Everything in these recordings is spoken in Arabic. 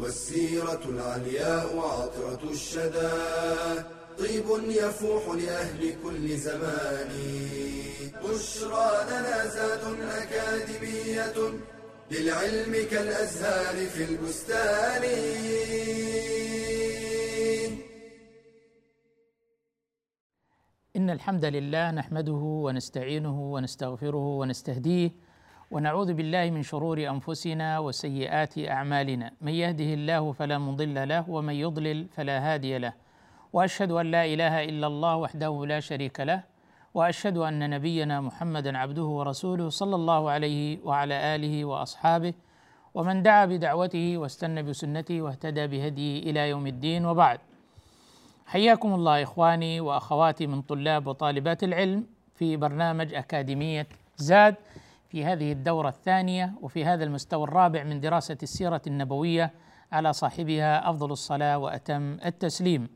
والسيرة العلياء عطرة الشدى. طيب يفوح لأهل كل زمان. بشرى لنا زاد أكاديمية للعلم كالأزهار في البستان. إن الحمد لله نحمده ونستعينه ونستغفره ونستهديه ونعوذ بالله من شرور أنفسنا وسيئات أعمالنا. من يهده الله فلا مضل له ومن يضلل فلا هادي له. وأشهد أن لا إله إلا الله وحده لا شريك له وأشهد أن نبينا محمدا عبده ورسوله صلى الله عليه وعلى آله وأصحابه ومن دعا بدعوته واستنى بسنته واهتدى بهديه إلى يوم الدين وبعد. حياكم الله إخواني وأخواتي من طلاب وطالبات العلم في برنامج أكاديمية زاد. في هذه الدورة الثانية وفي هذا المستوى الرابع من دراسة السيرة النبوية على صاحبها أفضل الصلاة وأتم التسليم.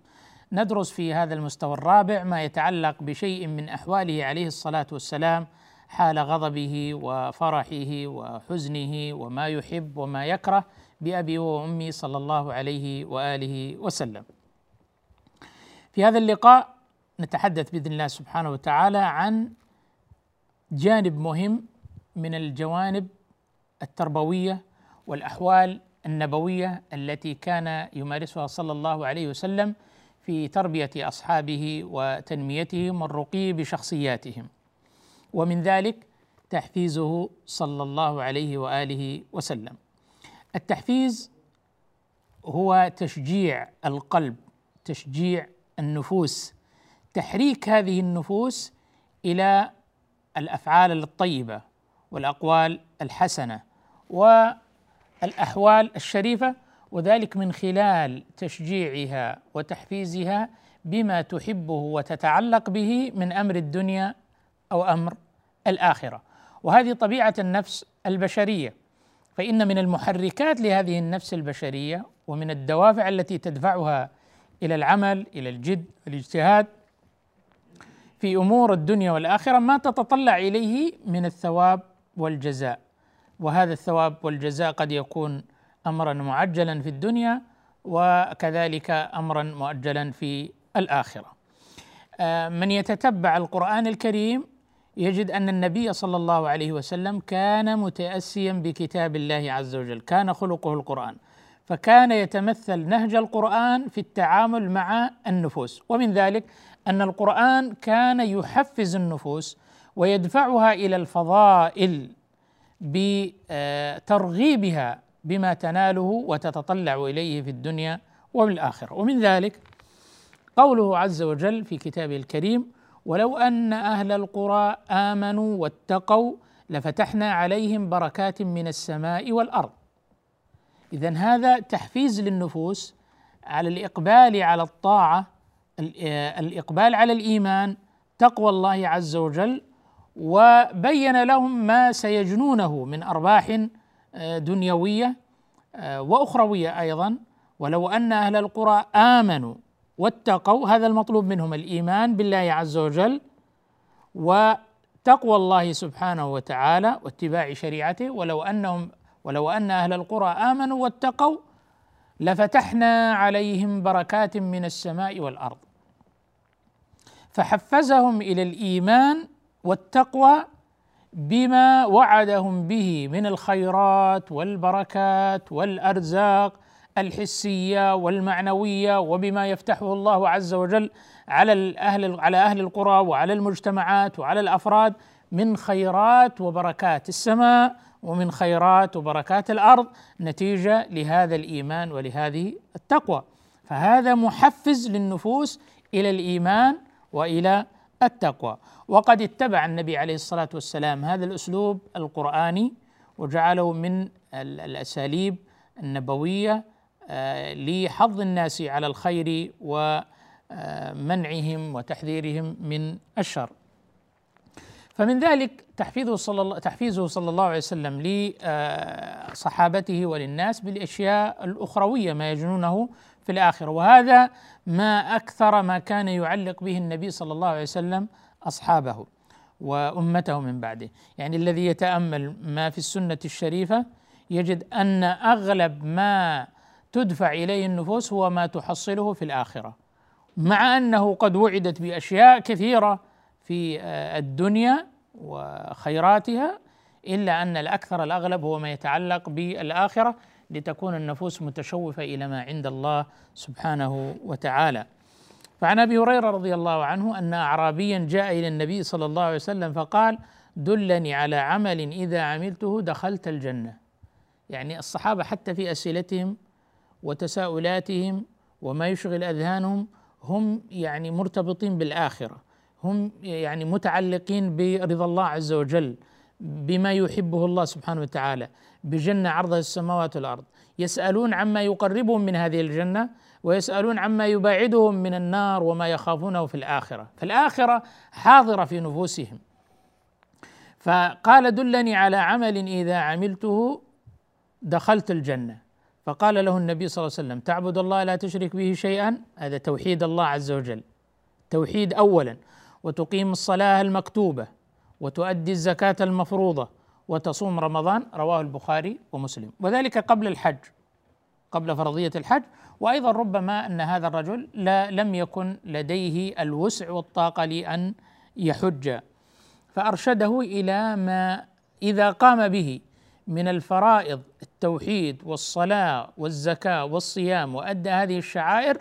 ندرس في هذا المستوى الرابع ما يتعلق بشيء من أحواله عليه الصلاة والسلام حال غضبه وفرحه وحزنه وما يحب وما يكره بأبي وأمي صلى الله عليه وآله وسلم. في هذا اللقاء نتحدث بإذن الله سبحانه وتعالى عن جانب مهم من الجوانب التربوية والأحوال النبوية التي كان يمارسها صلى الله عليه وسلم في تربية أصحابه وتنميتهم والرقي بشخصياتهم. ومن ذلك تحفيزه صلى الله عليه وآله وسلم. التحفيز هو تشجيع القلب تشجيع النفوس تحريك هذه النفوس إلى الأفعال الطيبة. والأقوال الحسنة والأحوال الشريفة وذلك من خلال تشجيعها وتحفيزها بما تحبه وتتعلق به من أمر الدنيا أو أمر الآخرة. وهذه طبيعة النفس البشرية فإن من المحركات لهذه النفس البشرية ومن الدوافع التي تدفعها إلى العمل إلى الجد الاجتهاد في أمور الدنيا والآخرة ما تتطلع إليه من الثواب والجزاء. وهذا الثواب والجزاء قد يكون امرا معجلا في الدنيا وكذلك امرا مؤجلا في الآخرة. من يتتبع القرآن الكريم يجد أن النبي صلى الله عليه وسلم كان متاسيا بكتاب الله عز وجل كان خلقه القرآن. فكان يتمثل نهج القرآن في التعامل مع النفوس. ومن ذلك أن القرآن كان يحفز النفوس ويدفعها إلى الفضائل بترغيبها بما تناله وتتطلع إليه في الدنيا والآخرة. ومن ذلك قوله عز وجل في كتابه الكريم ولو أن أهل القرى آمنوا واتقوا لفتحنا عليهم بركات من السماء والأرض. إذا هذا تحفيز للنفوس على الإقبال على الطاعة الإقبال على الإيمان تقوى الله عز وجل وبين لهم ما سيجنونه من أرباح دنيوية وأخروية أيضا. ولو أن أهل القرى آمنوا واتقوا هذا المطلوب منهم الإيمان بالله عز وجل وتقوى الله سبحانه وتعالى واتباع شريعته. ولو أنهم ولو أن أهل القرى آمنوا واتقوا لفتحنا عليهم بركات من السماء والأرض. فحفزهم إلى الإيمان والتقوى بما وعدهم به من الخيرات والبركات والأرزاق الحسية والمعنوية وبما يفتحه الله عز وجل على أهل على أهل القرى وعلى المجتمعات وعلى الأفراد من خيرات وبركات السماء ومن خيرات وبركات الأرض نتيجة لهذا الإيمان ولهذه التقوى. فهذا محفز للنفوس إلى الإيمان وإلى التقوى. وقد اتبع النبي عليه الصلاة والسلام هذا الأسلوب القرآني وجعله من الأساليب النبوية لحض الناس على الخير ومنعهم وتحذيرهم من الشر. فمن ذلك تحفيزه صلى الله تحفيزه صلى الله عليه وسلم لصحابته وللناس بالأشياء الأخروية ما يجنونه في الآخرة. وهذا ما أكثر ما كان يعلق به النبي صلى الله عليه وسلم أصحابه وأمته من بعده، يعني الذي يتأمل ما في السنة الشريفة يجد أن أغلب ما تدفع إليه النفوس هو ما تحصله في الآخرة. مع أنه قد وعدت بأشياء كثيرة في آه، الدنيا وخيراتها إلا أن الأكثر الأغلب هو ما يتعلق بالآخرة. لتكون النفوس متشوفة إلى ما عند الله سبحانه وتعالى. فعن أبي هريرة رضي الله عنه أن اعرابيا جاء إلى النبي صلى الله عليه وسلم فقال: دلني على عمل إذا عملته دخلت الجنة. يعني الصحابة حتى في أسئلتهم وتساؤلاتهم وما يشغل أذهانهم هم يعني مرتبطين بالآخرة هم يعني متعلقين برضا الله عز وجل بما يحبه الله سبحانه وتعالى بجنة عرضها السماوات والأرض. يسألون عما يقربهم من هذه الجنة ويسألون عما يباعدهم من النار وما يخافونه في الآخرة. فالآخرة حاضرة في نفوسهم. فقال دلني على عمل إذا عملته دخلت الجنة. فقال له النبي صلى الله عليه وسلم تعبد الله لا تشرك به شيئا؟ هذا توحيد الله عز وجل. توحيد اولا. وتقيم الصلاة المكتوبة. وتؤدي الزكاة المفروضة. وتصوم رمضان رواه البخاري ومسلم. وذلك قبل الحج قبل فرضية الحج. وأيضا ربما أن هذا الرجل لا لم يكن لديه الوسع والطاقة لأن يحج. فأرشده إلى ما إذا قام به من الفرائض التوحيد والصلاة والزكاة والصيام وأدى هذه الشعائر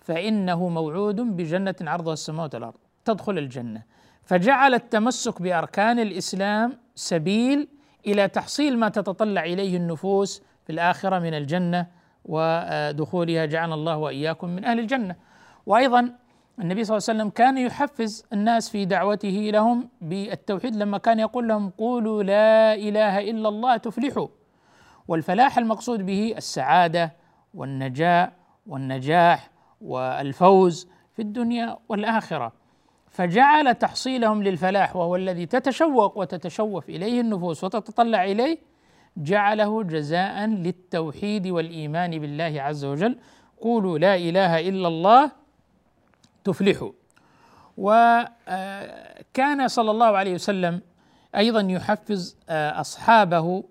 فإنه موعود بجنة عرضها السماوات والأرض تدخل الجنة. فجعل التمسك بأركان الإسلام سبيل إلى تحصيل ما تتطلع إليه النفوس في الآخرة من الجنة ودخولها جعلنا الله وإياكم من أهل الجنة. وأيضا النبي صلى الله عليه وسلم كان يحفز الناس في دعوته لهم بالتوحيد لما كان يقول لهم قولوا لا إله إلا الله تفلحوا. والفلاح المقصود به السعادة والنجاه والنجاح والفوز في الدنيا والآخرة. فجعل تحصيلهم للفلاح وهو الذي تتشوق وتتشوف إليه النفوس وتتطلع إليه جعله جزاء للتوحيد والإيمان بالله عز وجل. قولوا لا إله إلا الله تفلحوا. وكان صلى الله عليه وسلم أيضا يحفز أصحابه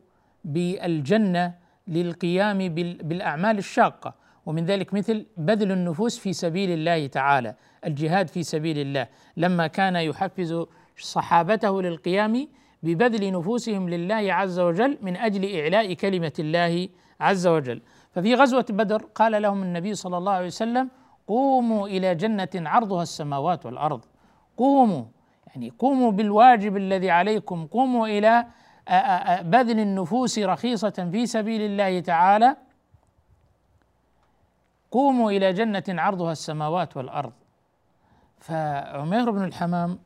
بالجنة للقيام بالأعمال الشاقة. ومن ذلك مثل بذل النفوس في سبيل الله تعالى الجهاد في سبيل الله. لما كان يحفز صحابته للقيام ببذل نفوسهم لله عز وجل من أجل إعلاء كلمة الله عز وجل. ففي غزوة بدر قال لهم النبي صلى الله عليه وسلم قوموا إلى جنة عرضها السماوات والأرض. قوموا يعني قوموا بالواجب الذي عليكم. قوموا إلى بذل النفوس رخيصة في سبيل الله تعالى. قوموا إلى جنة عرضها السماوات والأرض. فعمير بن الحمام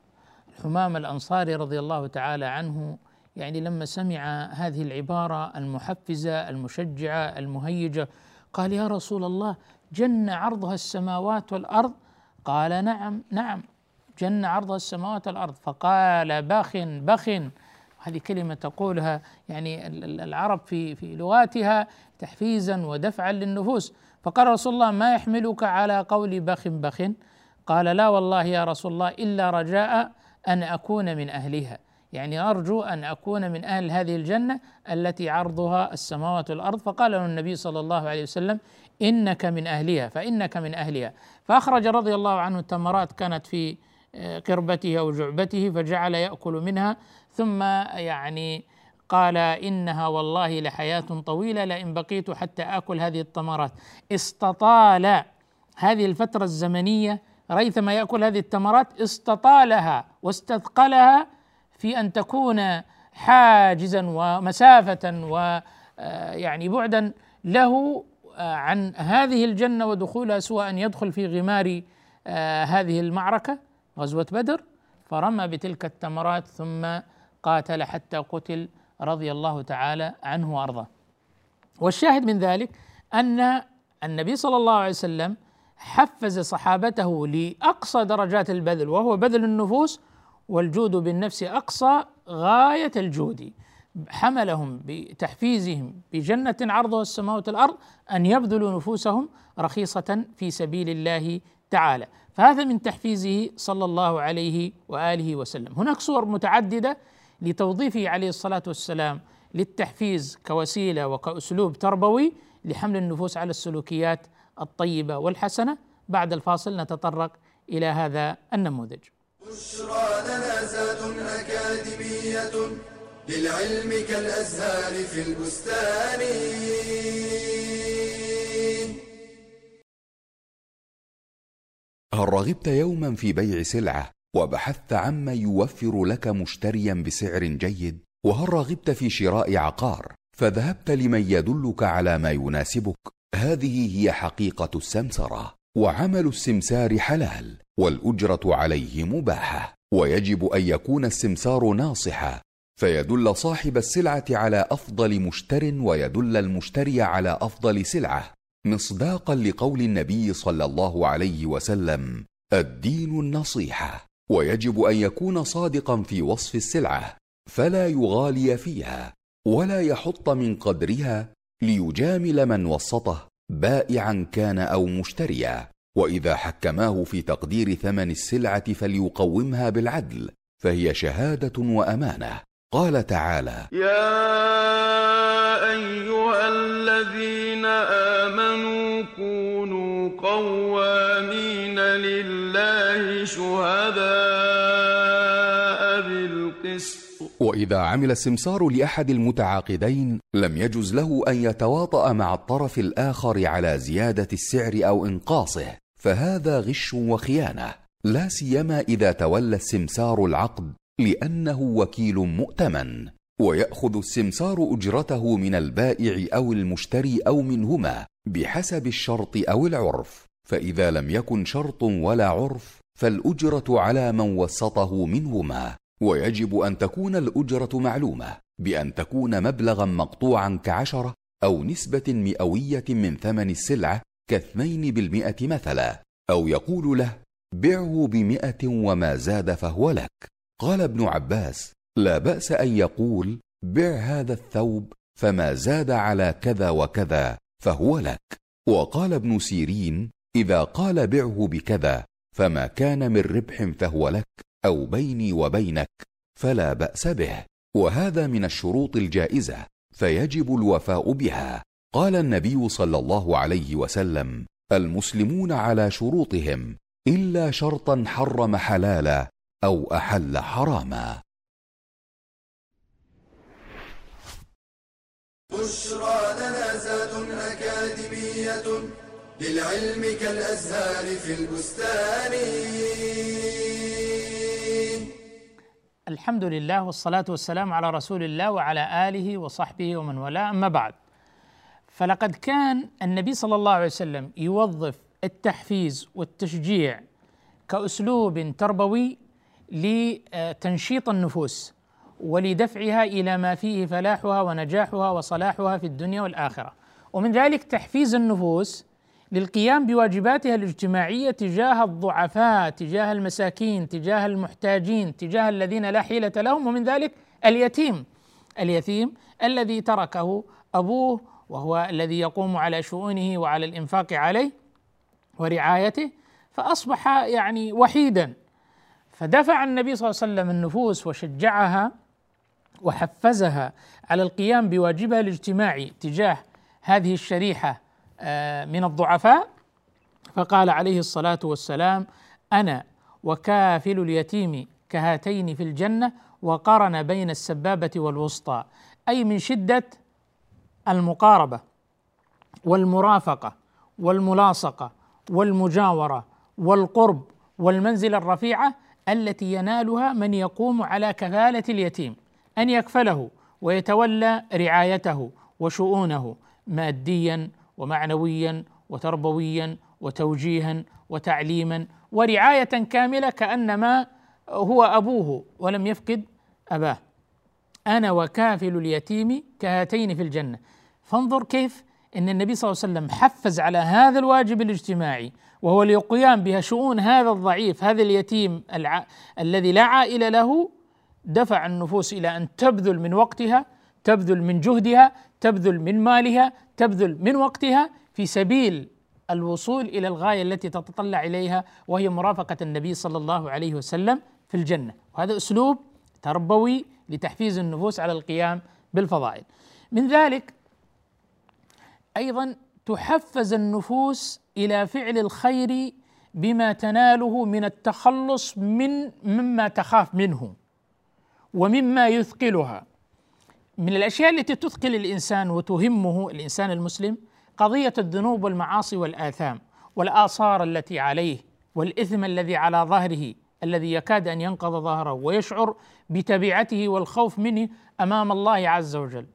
الحمام الأنصاري رضي الله تعالى عنه يعني لما سمع هذه العبارة المحفزة المشجعة المهيجة قال يا رسول الله جن عرضها السماوات والأرض؟ قال نعم نعم جن عرضها السماوات والأرض. فقال بخ بخ. هذه كلمة تقولها يعني العرب في في لغاتها تحفيزا ودفعا للنفوس. فقال رسول الله ما يحملك على قول بخ بخ؟ قال لا والله يا رسول الله إلا رجاء أن أكون من أهلها. يعني أرجو أن أكون من أهل هذه الجنة التي عرضها السماوات والأرض. فقال له النبي صلى الله عليه وسلم إنك من أهلها فإنك من أهلها. فأخرج رضي الله عنه التمرات كانت في آه، قربته أو جعبته فجعل يأكل منها ثم يعني قال إنها والله لحياة طويلة لئن بقيت حتى آكل هذه التمرات استطال هذه الفترة الزمنية ريثما يأكل هذه التمرات استطالها واستثقلها في أن تكون حاجزا ومسافة ويعني بعدا له عن هذه الجنة ودخولها سوى أن يدخل في غمار هذه المعركة غزوة بدر. فرمى بتلك التمرات ثم قاتل حتى قتل رضي الله تعالى عنه وأرضاه. والشاهد من ذلك أن النبي صلى الله عليه وسلم حفز صحابته لأقصى درجات البذل وهو بذل النفوس والجود بالنفس أقصى غاية الجود. حملهم بتحفيزهم بجنة عرضها السماوات والأرض أن يبذلوا نفوسهم رخيصة في سبيل الله تعالى. فهذا من تحفيزه صلى الله عليه وآله وسلم. هناك صور متعددة لتوظيفه عليه الصلاة والسلام للتحفيز كوسيلة وكأسلوب تربوي لحمل النفوس على السلوكيات الطيبة والحسنة. بعد الفاصل نتطرق إلى هذا النموذج. بشرى لنا أكاديمية للعلم كالأزهار في البستان. هل رغبت يوما في بيع سلعة؟ وبحثت عمن يوفر لك مشتريا بسعر جيد وهل رغبت في شراء عقار فذهبت لمن يدلك على ما يناسبك. هذه هي حقيقة السمسرة وعمل السمسار حلال والأجرة عليه مباحة. ويجب أن يكون السمسار ناصحا فيدل صاحب السلعة على أفضل مشتر ويدل المشتري على أفضل سلعة. مصداقا لقول النبي صلى الله عليه وسلم الدين النصيحة. ويجب أن يكون صادقا في وصف السلعة فلا يغالي فيها ولا يحط من قدرها ليجامل من وسطه بائعا كان أو مشتريا. وإذا حكماه في تقدير ثمن السلعة فليقومها بالعدل فهي شهادة وأمانة. قال تعالى يا أيها الذين لله شهداء بالقسط. وإذا عمل السمسار لأحد المتعاقدين لم يجز له أن يتواطأ مع الطرف الآخر على زيادة السعر أو إنقاصه. فهذا غش وخيانة. لا سيما إذا تولى السمسار العقد لأنه وكيل مؤتمن. ويأخذ السمسار أجرته من البائع أو المشتري أو منهما بحسب الشرط أو العرف. فإذا لم يكن شرط ولا عرف فالأجرة على من وسطه منهما ويجب أن تكون الأجرة معلومة بأن تكون مبلغا مقطوعا كعشرة أو نسبة مئوية من ثمن السلعة كاثنين بالمئة مثلا أو يقول له بعه بمئة وما زاد فهو لك. قال ابن عباس لا بأس أن يقول بع هذا الثوب فما زاد على كذا وكذا فهو لك. وقال ابن سيرين إذا قال بعه بكذا فما كان من ربح فهو لك أو بيني وبينك فلا بأس به. وهذا من الشروط الجائزة فيجب الوفاء بها. قال النبي صلى الله عليه وسلم المسلمون على شروطهم إلا شرطا حرم حلالا أو أحل حراما. بشرى لنا زاد أكاديمية. للعلم كالأزهار في البستان. الحمد لله والصلاة والسلام على رسول الله وعلى آله وصحبه ومن والاه. أما بعد فلقد كان النبي صلى الله عليه وسلم يوظف التحفيز والتشجيع كأسلوب تربوي لتنشيط النفوس ولدفعها إلى ما فيه فلاحها ونجاحها وصلاحها في الدنيا والآخرة. ومن ذلك تحفيز النفوس للقيام بواجباتها الاجتماعية تجاه الضعفاء، تجاه المساكين، تجاه المحتاجين، تجاه الذين لا حيلة لهم ومن ذلك اليتيم. اليتيم الذي تركه أبوه وهو الذي يقوم على شؤونه وعلى الإنفاق عليه ورعايته فأصبح يعني وحيدا فدفع النبي صلى الله عليه وسلم النفوس وشجعها وحفزها على القيام بواجبها الاجتماعي تجاه هذه الشريحة من الضعفاء. فقال عليه الصلاة والسلام أنا وكافل اليتيم كهاتين في الجنة وقرن بين السبابة والوسطى. أي من شدة المقاربة والمرافقة والملاصقة والمجاورة والقرب والمنزله الرفيعة التي ينالها من يقوم على كفالة اليتيم أن يكفله ويتولى رعايته وشؤونه ماديا ومعنويا وتربويا وتوجيها وتعليما ورعاية كاملة كأنما هو أبوه ولم يفقد أباه. أنا وكافل اليتيم كهاتين في الجنة. فانظر كيف إن النبي صلى الله عليه وسلم حفز على هذا الواجب الاجتماعي وهو القيام بها شؤون هذا الضعيف هذا اليتيم الع... الذي لا عائله له دفع النفوس إلى أن تبذل من وقتها تبذل من جهدها تبذل من مالها تبذل من وقتها في سبيل الوصول إلى الغاية التي تتطلع إليها وهي مرافقة النبي صلى الله عليه وسلم في الجنة. وهذا أسلوب تربوي لتحفيز النفوس على القيام بالفضائل. من ذلك أيضا تحفز النفوس إلى فعل الخير بما تناله من التخلص من مما تخاف منه ومما يثقلها. من الأشياء التي تثقل الإنسان وتهمه الإنسان المسلم قضية الذنوب والمعاصي والآثام والآثار التي عليه والإثم الذي على ظهره الذي يكاد أن ينقض ظهره ويشعر بتبعته والخوف منه أمام الله عز وجل.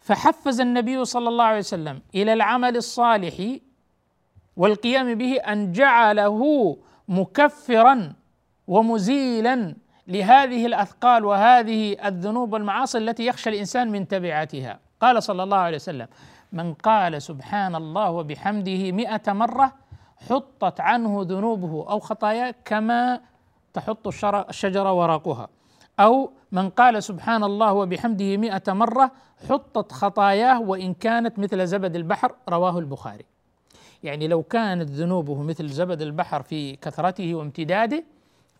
فحفز النبي صلى الله عليه وسلم إلى العمل الصالح والقيام به أن جعله مكفرا ومزيلا لهذه الأثقال وهذه الذنوب والمعاصي التي يخشى الإنسان من تبعاتها. قال صلى الله عليه وسلم من قال سبحان الله وبحمده مئة مرة حطت عنه ذنوبه أو خطاياه كما تحط الشجرة ورقها أو من قال سبحان الله وبحمده مئة مرة حطت خطاياه وإن كانت مثل زبد البحر. رواه البخاري. يعني لو كانت ذنوبه مثل زبد البحر في كثرته وامتداده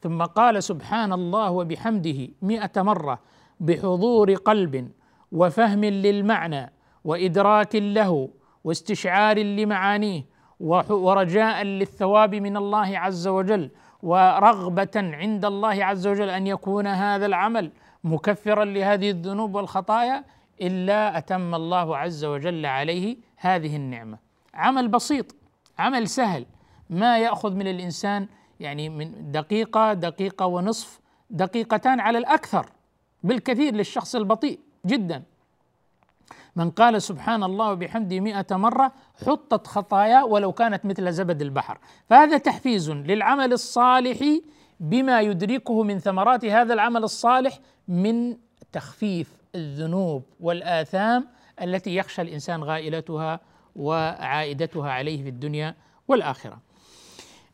ثم قال سبحان الله وبحمده مئة مرة بحضور قلب وفهم للمعنى وإدراك له واستشعار لمعانيه ورجاء للثواب من الله عز وجل ورغبة عند الله عز وجل أن يكون هذا العمل مكفرا لهذه الذنوب والخطايا إلا أتم الله عز وجل عليه هذه النعمة. عمل بسيط عمل سهل ما يأخذ من الإنسان يعني من دقيقة دقيقة ونصف دقيقتان على الأكثر بالكثير للشخص البطيء جدا. من قال سبحان الله وبحمده مئة مرة حطت خطايا ولو كانت مثل زبد البحر. فهذا تحفيز للعمل الصالح بما يدركه من ثمرات هذا العمل الصالح من تخفيف الذنوب والآثام التي يخشى الإنسان غائلتها وعائدتها عليه في الدنيا والآخرة.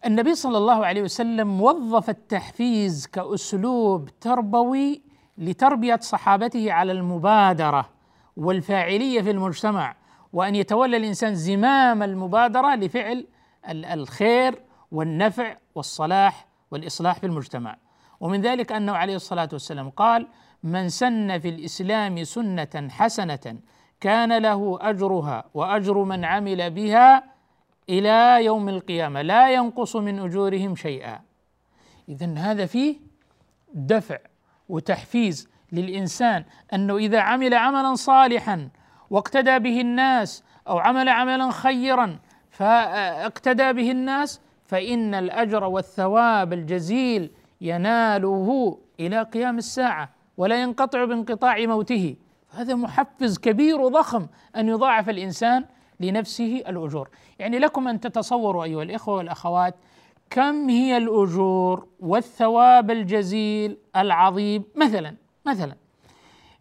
النبي صلى الله عليه وسلم وظف التحفيز كأسلوب تربوي لتربية صحابته على المبادرة والفاعلية في المجتمع وأن يتولى الإنسان زمام المبادرة لفعل الخير والنفع والصلاح والإصلاح في المجتمع. ومن ذلك أنه عليه الصلاة والسلام قال من سن في الإسلام سنة حسنة كان له أجرها وأجر من عمل بها إلى يوم القيامة لا ينقص من أجورهم شيئا. اذا هذا فيه دفع وتحفيز للإنسان أنه إذا عمل عملا صالحا واقتدى به الناس أو عمل عملا خيرا فاقتدى به الناس فإن الأجر والثواب الجزيل يناله إلى قيام الساعة ولا ينقطع بانقطاع موته. هذا محفز كبير وضخم أن يضاعف الإنسان لنفسه الأجور. يعني لكم أن تتصوروا أيها الإخوة والأخوات كم هي الأجور والثواب الجزيل العظيم؟ مثلا مثلا.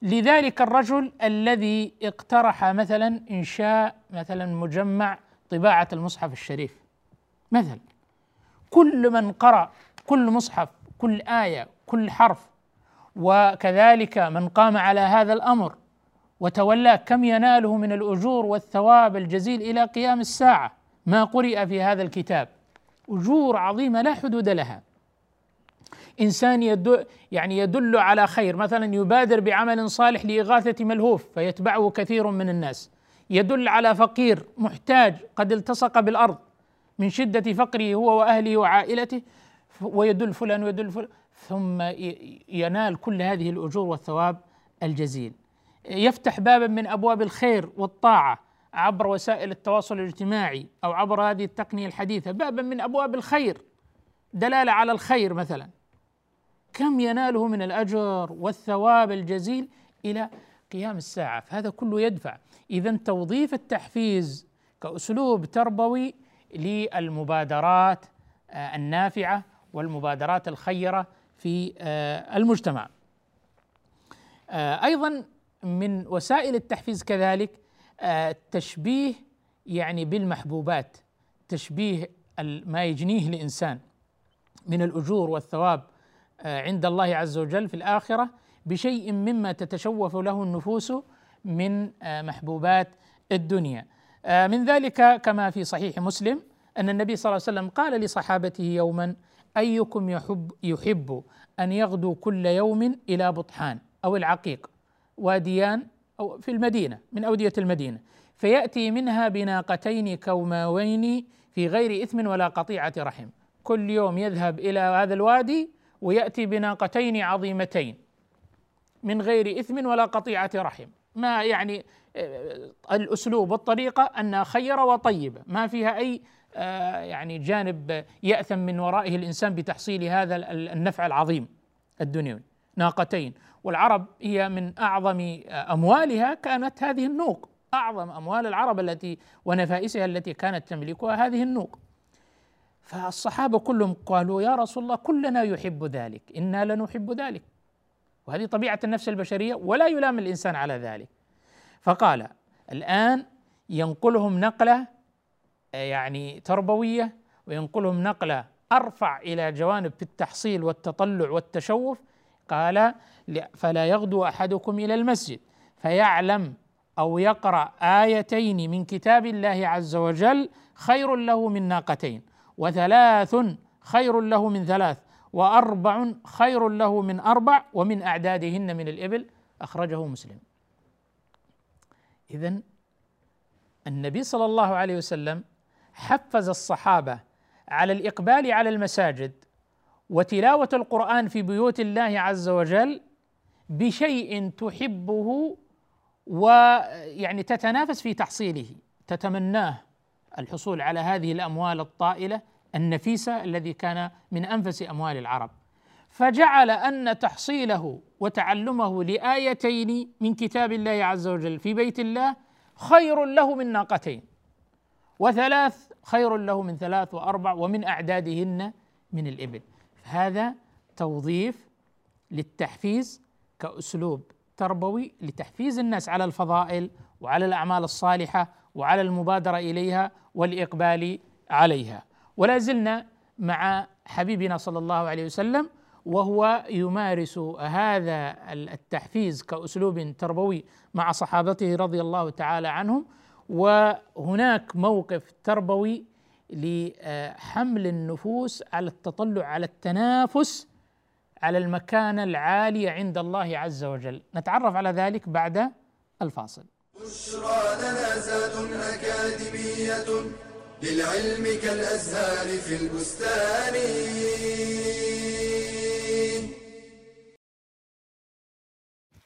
لذلك الرجل الذي اقترح مثلا إنشاء مثلا مجمع طباعة المصحف الشريف. مثلا. كل من قرأ كل مصحف كل آية كل حرف وكذلك من قام على هذا الأمر وتولاه كم يناله من الأجور والثواب الجزيل إلى قيام الساعة. ما قرئ في هذا الكتاب. أجور عظيمة لا حدود لها. إنسان يدل يعني يدل على خير. مثلا يبادر بعمل صالح لإغاثة ملهوف فيتبعه كثير من الناس. يدل على فقير محتاج قد التصق بالأرض. من شدة فقره هو وأهله وعائلته ويدل فلان ويدل فلان. ثم ينال كل هذه الأجور والثواب الجزيل. يفتح بابا من أبواب الخير والطاعة عبر وسائل التواصل الاجتماعي أو عبر هذه التقنية الحديثة. بابا من أبواب الخير دلالة على الخير مثلا. كم يناله من الأجر والثواب الجزيل إلى قيام الساعة؟ فهذا كله يدفع. اذا توظيف التحفيز كأسلوب تربوي للمبادرات آه، النافعة والمبادرات الخيرة في آه، المجتمع. آه، أيضا من وسائل التحفيز كذلك تشبيه يعني بالمحبوبات تشبيه ما يجنيه الإنسان من الأجور والثواب آه، عند الله عز وجل في الآخرة بشيء مما تتشوف له النفوس من آه، محبوبات الدنيا. آه، من ذلك كما في صحيح مسلم أن النبي صلى الله عليه وسلم قال لصحابته يوما أيكم يحب يحب أن يغدو كل يوم إلى بطحان أو العقيق؟ واديان أو في المدينة من أودية المدينة. فيأتي منها بناقتين كوماوين في غير إثم ولا قطيعة رحم. كل يوم يذهب إلى هذا الوادي ويأتي بناقتين عظيمتين من غير إثم ولا قطيعة رحم. ما يعني آه، الأسلوب والطريقة انها خيره وطيبه ما فيها أي آه، يعني جانب يأثم من ورائه الإنسان بتحصيل هذا النفع العظيم الدنيوي. ناقتين. والعرب هي من أعظم آه، أموالها كانت هذه النوق. أعظم أموال العرب التي ونفائسها التي كانت تملكها هذه النوق. فالصحابة كلهم قالوا يا رسول الله كلنا يحب ذلك إنا لنحب ذلك. وهذه طبيعة النفس البشرية ولا يلام الإنسان على ذلك. فقال الآن ينقلهم نقلة يعني تربوية وينقلهم نقلة أرفع إلى جوانب في التحصيل والتطلع والتشوف قال فلا يغدو أحدكم إلى المسجد فيعلم أو يقرأ آيتين من كتاب الله عز وجل خير له من ناقتين وثلاث خير له من ثلاث وأربع خير له من أربع ومن أعدادهن من الإبل. أخرجه مسلم. اذا النبي صلى الله عليه وسلم حفز الصحابة على الإقبال على المساجد وتلاوة القرآن في بيوت الله عز وجل بشيء تحبه ويعني تتنافس في تحصيله تتمناه. الحصول على هذه الأموال الطائلة النفيسة الذي كان من أنفس أموال العرب. فجعل أن تحصيله وتعلمه لآيتين من كتاب الله عز وجل في بيت الله خير له من ناقتين وثلاث خير له من ثلاث وأربع ومن أعدادهن من الإبل. هذا توظيف للتحفيز كأسلوب تربوي لتحفيز الناس على الفضائل وعلى الأعمال الصالحة وعلى المبادرة إليها والإقبال عليها. ولا زلنا مع حبيبنا صلى الله عليه وسلم وهو يمارس هذا التحفيز كأسلوب تربوي مع صحابته رضي الله تعالى عنهم. وهناك موقف تربوي لحمل النفوس على التطلع على التنافس على المكانه العاليه عند الله عز وجل. نتعرف على ذلك بعد الفاصل. بشرى لنا زاد أكاديمية للعلم كالأزهار في البستان.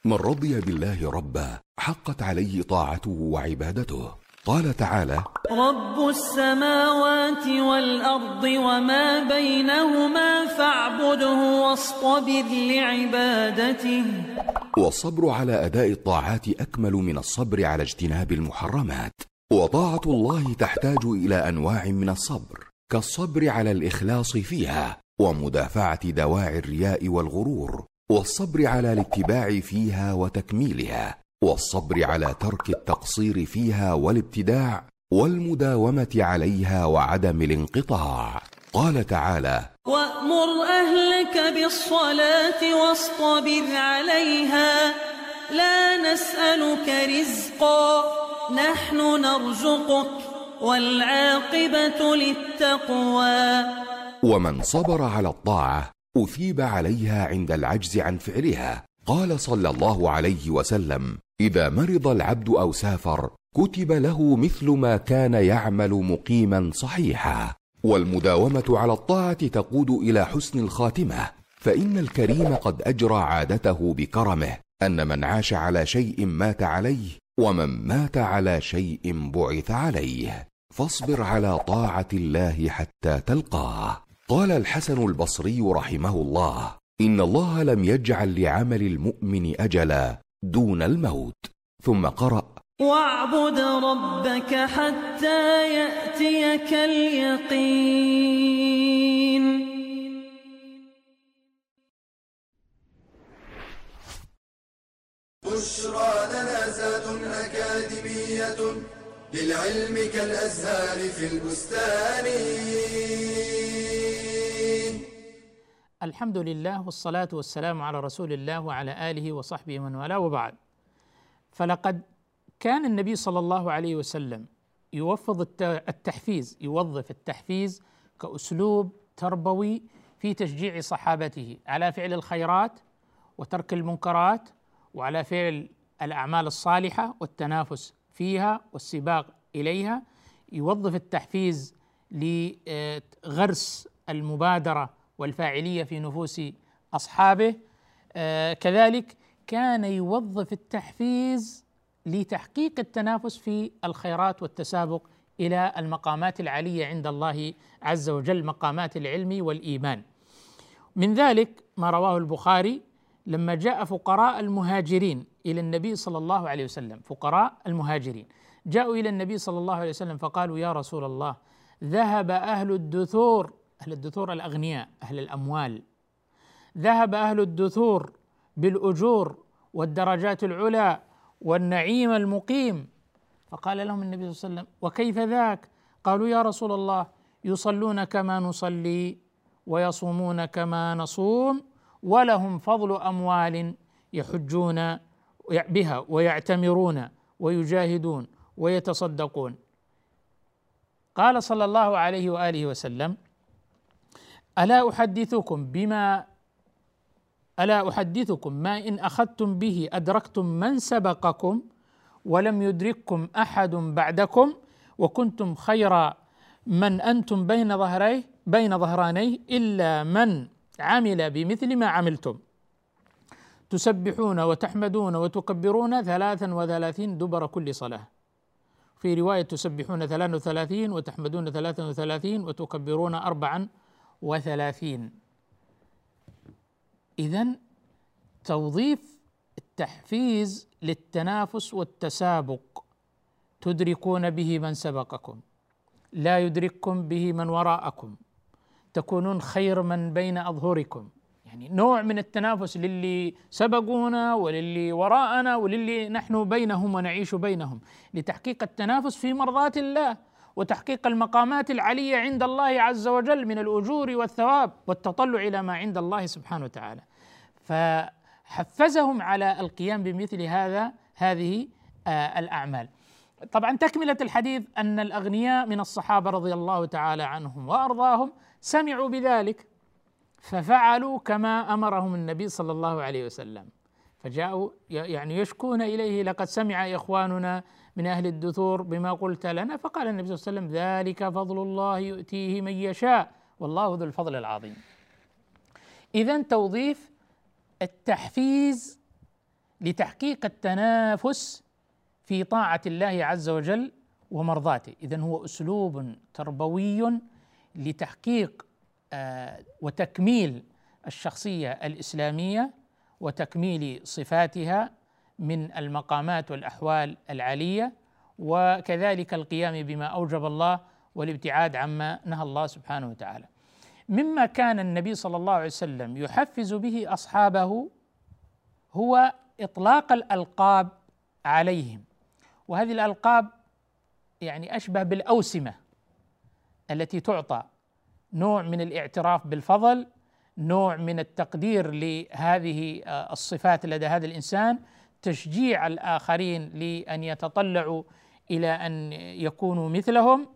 من رضي بالله ربا حقت عليه طاعته وعبادته. قال تعالى رب السماوات والأرض وما بينهما فاعبده واصطبر لعبادته. والصبر على أداء الطاعات أكمل من الصبر على اجتناب المحرمات. وطاعة الله تحتاج إلى أنواع من الصبر كالصبر على الإخلاص فيها ومدافعة دواعي الرياء والغرور والصبر على الاتباع فيها وتكميلها. والصبر على ترك التقصير فيها والابتداع والمداومة عليها وعدم الانقطاع. قال تعالى وأمر أهلك بالصلاة واصطبر عليها لا نسألك رزقا نحن نرزقك والعاقبة للتقوى. ومن صبر على الطاعة أثيب عليها عند العجز عن فعلها. قال صلى الله عليه وسلم إذا مرض العبد أو سافر كتب له مثل ما كان يعمل مقيما صحيحا. والمداومة على الطاعة تقود إلى حسن الخاتمة. فإن الكريم قد أجرى عادته بكرمه أن من عاش على شيء مات عليه ومن مات على شيء بعث عليه. فاصبر على طاعة الله حتى تلقاه. قال الحسن البصري رحمه الله إن الله لم يجعل لعمل المؤمن أجلا دون الموت. ثم قرأ. واعبد ربك حتى يأتيك اليقين. بشرى لنا زاد أكاديمية للعلم كالأزهار في البستان. الحمد لله والصلاة والسلام على رسول الله وعلى آله وصحبه ومن والاه وبعد فلقد كان النبي صلى الله عليه وسلم يوفض التحفيز يوظف التحفيز كأسلوب تربوي في تشجيع صحابته على فعل الخيرات وترك المنكرات وعلى فعل الأعمال الصالحة والتنافس فيها والسباق إليها يوظف التحفيز لغرس المبادرة والفاعلية في نفوس أصحابه آه كذلك كان يوظف التحفيز لتحقيق التنافس في الخيرات والتسابق إلى المقامات العالية عند الله عز وجل مقامات العلم والإيمان. من ذلك ما رواه البخاري لما جاء فقراء المهاجرين إلى النبي صلى الله عليه وسلم، فقراء المهاجرين جاءوا إلى النبي صلى الله عليه وسلم فقالوا يا رسول الله ذهب أهل الدثور أهل الدثور الأغنياء أهل الأموال. ذهب أهل الدثور بالأجور والدرجات العلى والنعيم المقيم. فقال لهم النبي صلى الله عليه وسلم وكيف ذاك؟ قالوا يا رسول الله يصلون كما نصلي ويصومون كما نصوم ولهم فضل أموال يحجون بها ويعتمرون ويجاهدون ويتصدقون. قال صلى الله عليه وآله وسلم ألا أحدثكم بما ألا أحدثكم ما إن أخذتم به أدركتم من سبقكم ولم يدرككم أحد بعدكم وكنتم خير من أنتم بين ظهريه بين ظهرانيه إلا من عمل بمثل ما عملتم. تسبحون وتحمدون وتكبرون ثلاثا وثلاثين دبر كل صلاة. في رواية تسبحون ثلاثا وثلاثين وتحمدون ثلاثا وثلاثين وتكبرون أربعا وثلاثين. إذا توظيف التحفيز للتنافس والتسابق تدركون به من سبقكم لا يدرككم به من وراءكم. تكونون خير من بين أظهركم. يعني نوع من التنافس للي سبقونا وللي وراءنا وللي نحن بينهم ونعيش بينهم. لتحقيق التنافس في مرضاة الله. وتحقيق المقامات العلية عند الله عز وجل من الأجور والثواب والتطلع إلى ما عند الله سبحانه وتعالى. فحفزهم على القيام بمثل هذا هذه آه الأعمال. طبعا تكملة الحديث أن الأغنياء من الصحابة رضي الله تعالى عنهم وأرضاهم سمعوا بذلك ففعلوا كما أمرهم النبي صلى الله عليه وسلم. فجاءوا يعني يشكون إليه لقد سمع إخواننا من أهل الدثور بما قلت لنا فقال النبي صلى الله عليه وسلم ذلك فضل الله يؤتيه من يشاء. والله ذو الفضل العظيم. إذا توظيف التحفيز لتحقيق التنافس في طاعة الله عز وجل ومرضاته. إذا هو أسلوب تربوي لتحقيق آه وتكميل الشخصية الإسلامية وتكميل صفاتها من المقامات والأحوال العالية وكذلك القيام بما أوجب الله والابتعاد عما نهى الله سبحانه وتعالى. مما كان النبي صلى الله عليه وسلم يحفز به أصحابه هو إطلاق الألقاب عليهم وهذه الألقاب يعني أشبه بالأوسمة التي تعطى نوع من الاعتراف بالفضل نوع من التقدير لهذه الصفات لدى هذا الإنسان تشجيع الآخرين لأن يتطلعوا إلى أن يكونوا مثلهم.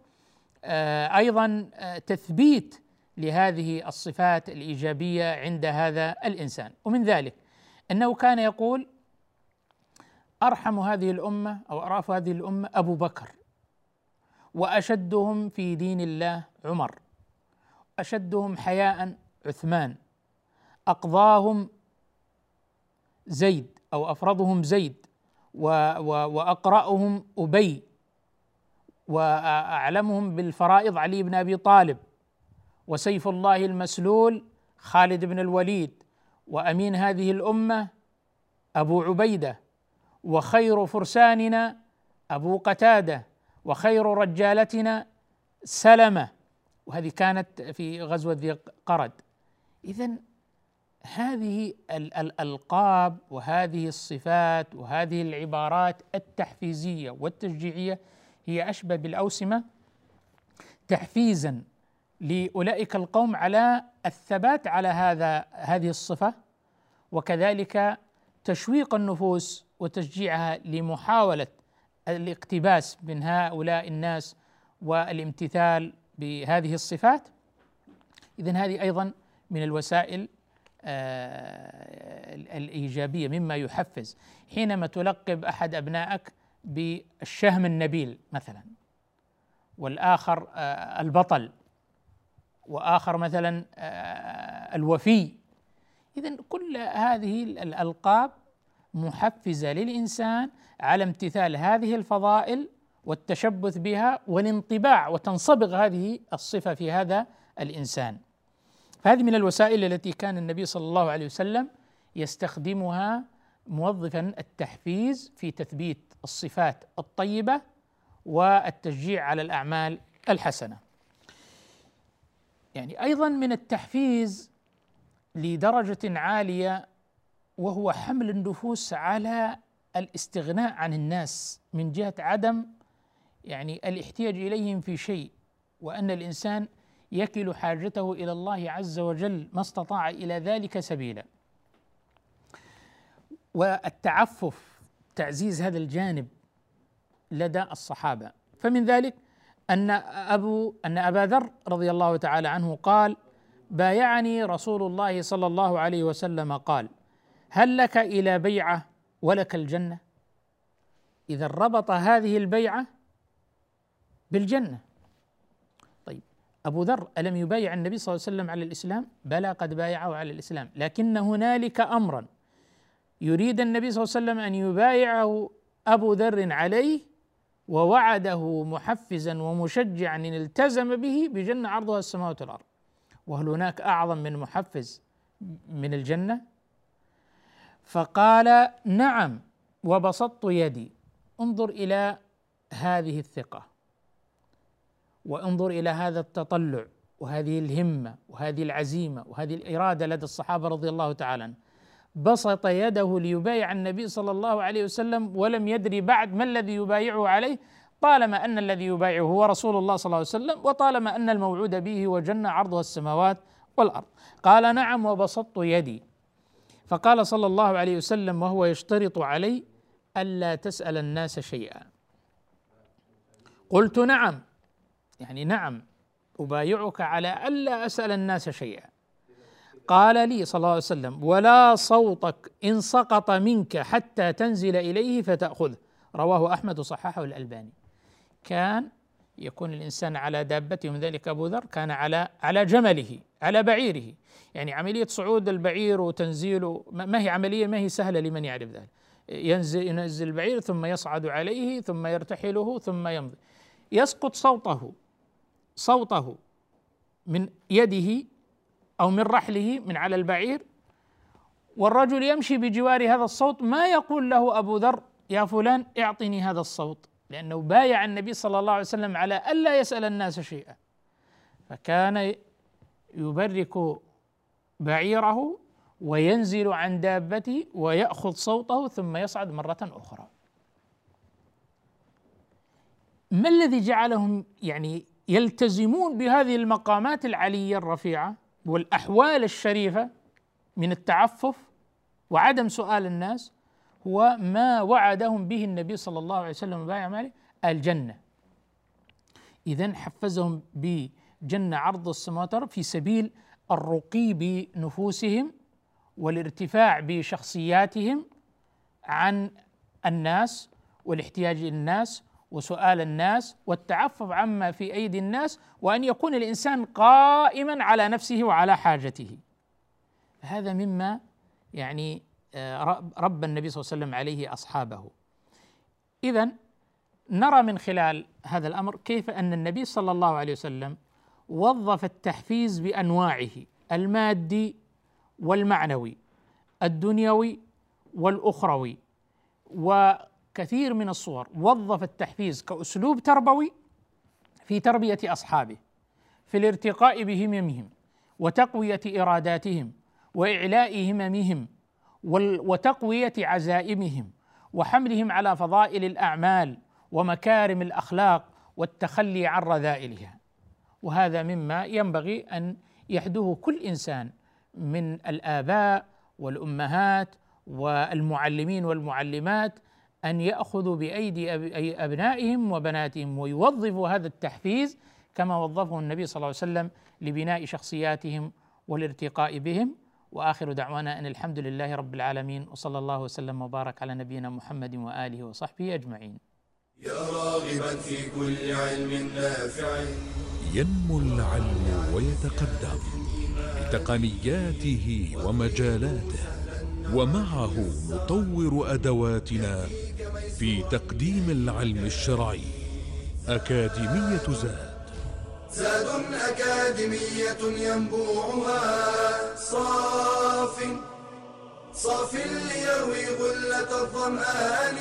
آه، أيضا آه، تثبيت لهذه الصفات الإيجابية عند هذا الإنسان. ومن ذلك أنه كان يقول أرحم هذه الأمة أو أراف هذه الأمة أبو بكر وأشدهم في دين الله عمر أشدهم حياء عثمان أقضاهم زيد أو أفرضهم زيد وأقرأهم أبي وأعلمهم بالفرائض علي بن أبي طالب وسيف الله المسلول خالد بن الوليد وأمين هذه الأمة أبو عبيدة وخير فرساننا أبو قتادة وخير رجالتنا سلمة. وهذه كانت في غزوة ذي قرد إذا هذه الألقاب وهذه الصفات وهذه العبارات التحفيزية والتشجيعية هي أشبه بالأوسمة تحفيزا لأولئك القوم على الثبات على هذا هذه الصفة وكذلك تشويق النفوس وتشجيعها لمحاولة الاقتباس من هؤلاء الناس والامتثال بهذه الصفات. اذا هذه أيضا من الوسائل آه، الإيجابية مما يحفز حينما تلقب أحد أبنائك بالشهم النبيل مثلا والآخر آه، البطل وآخر مثلا آه، الوفي. اذا كل هذه الألقاب محفزة للإنسان على امتثال هذه الفضائل والتشبث بها والانطباع وتنصبغ هذه الصفة في هذا الإنسان. فهذه من الوسائل التي كان النبي صلى الله عليه وسلم يستخدمها موظفا التحفيز في تثبيت الصفات الطيبة والتشجيع على الأعمال الحسنة. يعني أيضا من التحفيز لدرجة عالية وهو حمل النفوس على الاستغناء عن الناس من جهة عدم يعني الاحتياج إليهم في شيء وأن الإنسان يكل حاجته إلى الله عز وجل ما استطاع إلى ذلك سبيلا. والتعفف تعزيز هذا الجانب لدى الصحابة. فمن ذلك أن أبو أن أبا ذر رضي الله تعالى عنه قال بايعني رسول الله صلى الله عليه وسلم قال هل لك إلى بيعة ولك الجنة؟ إذا ربط هذه البيعة بالجنة. أبو ذر ألم يبايع النبي صلى الله عليه وسلم على الإسلام؟ بلى قد بايعه على الإسلام. لكن هنالك أمرا. يريد النبي صلى الله عليه وسلم أن يبايعه أبو ذر عليه ووعده محفزا ومشجعا إن التزم به بجنة عرضها السماوات والأرض. وهل هناك أعظم من محفز من الجنة؟ فقال نعم وبسطت يدي. انظر إلى هذه الثقة. وانظر إلى هذا التطلع وهذه الهمة وهذه العزيمة وهذه الإرادة لدى الصحابة رضي الله تعالى عنهم. بسط يده ليبايع النبي صلى الله عليه وسلم ولم يدري بعد ما الذي يبايعه عليه. طالما أن الذي يبايعه هو رسول الله صلى الله عليه وسلم وطالما أن الموعود به هو جنه عرضها السماوات والأرض. قال نعم وبسطت يدي. فقال صلى الله عليه وسلم وهو يشترط علي ألا تسأل الناس شيئا. قلت نعم. يعني نعم أبايعك على ألا أسأل الناس شيئا. قال لي صلى الله عليه وسلم ولا صوتك إن سقط منك حتى تنزل إليه فتأخذه. رواه أحمد وصححه الألباني. كان يكون الإنسان على دابته من ذلك أبو ذر كان على على جمله على بعيره. يعني عملية صعود البعير وتنزيله ما هي عملية ما هي سهلة لمن يعرف ذلك. ينزل ينزل البعير ثم يصعد عليه ثم يرتحله ثم يمضي. يسقط صوته. صوته من يده أو من رحله من على البعير والرجل يمشي بجوار هذا الصوت ما يقول له أبو ذر يا فلان اعطني هذا الصوت لأنه بايع النبي صلى الله عليه وسلم على ألا يسأل الناس شيئا فكان يبرك بعيره وينزل عن دابته ويأخذ صوته ثم يصعد مرة أخرى. ما الذي جعلهم يعني يلتزمون بهذه المقامات العلية الرفيعة والأحوال الشريفة من التعفف وعدم سؤال الناس هو ما وعدهم به النبي صلى الله عليه وسلم بايع مالك الجنة. اذا حفزهم بجنه عرض السماوات في سبيل الرقي بنفوسهم والارتفاع بشخصياتهم عن الناس والاحتياج إلى الناس وسؤال الناس والتعفف عما في أيدي الناس وأن يكون الإنسان قائما على نفسه وعلى حاجته. هذا مما يعني آه، رب النبي صلى الله عليه وسلم عليه أصحابه. اذا نرى من خلال هذا الأمر كيف أن النبي صلى الله عليه وسلم وظف التحفيز بأنواعه المادي والمعنوي الدنيوي والأخروي و كثير من الصور. وظف التحفيز كأسلوب تربوي في تربية أصحابه في الارتقاء بهممهم وتقوية إراداتهم وإعلاء هممهم وتقوية عزائمهم وحملهم على فضائل الأعمال ومكارم الأخلاق والتخلي عن رذائلها. وهذا مما ينبغي أن يحدوه كل إنسان من الآباء والأمهات والمعلمين والمعلمات أن يأخذوا بأيدي أبنائهم وبناتهم ويوظفوا هذا التحفيز كما وظفه النبي صلى الله عليه وسلم لبناء شخصياتهم والارتقاء بهم وآخر دعوانا أن الحمد لله رب العالمين وصلى الله وسلم وبارك على نبينا محمد وآله وصحبه أجمعين. يا راغبا في كل علم نافع ينمو العلم ويتقدم بتقنياته ومجالاته ومعه نطور أدواتنا في تقديم العلم الشرعي أكاديمية زاد. زاد أكاديمية ينبوعها صاف صاف ليروي غلة الظمآن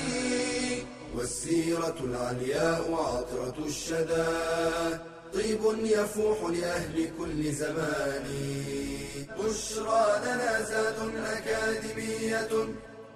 والسيرة العلياء عطرة الشدى طيب يفوح لأهل كل زمان. بشرى لنا زاد أكاديمية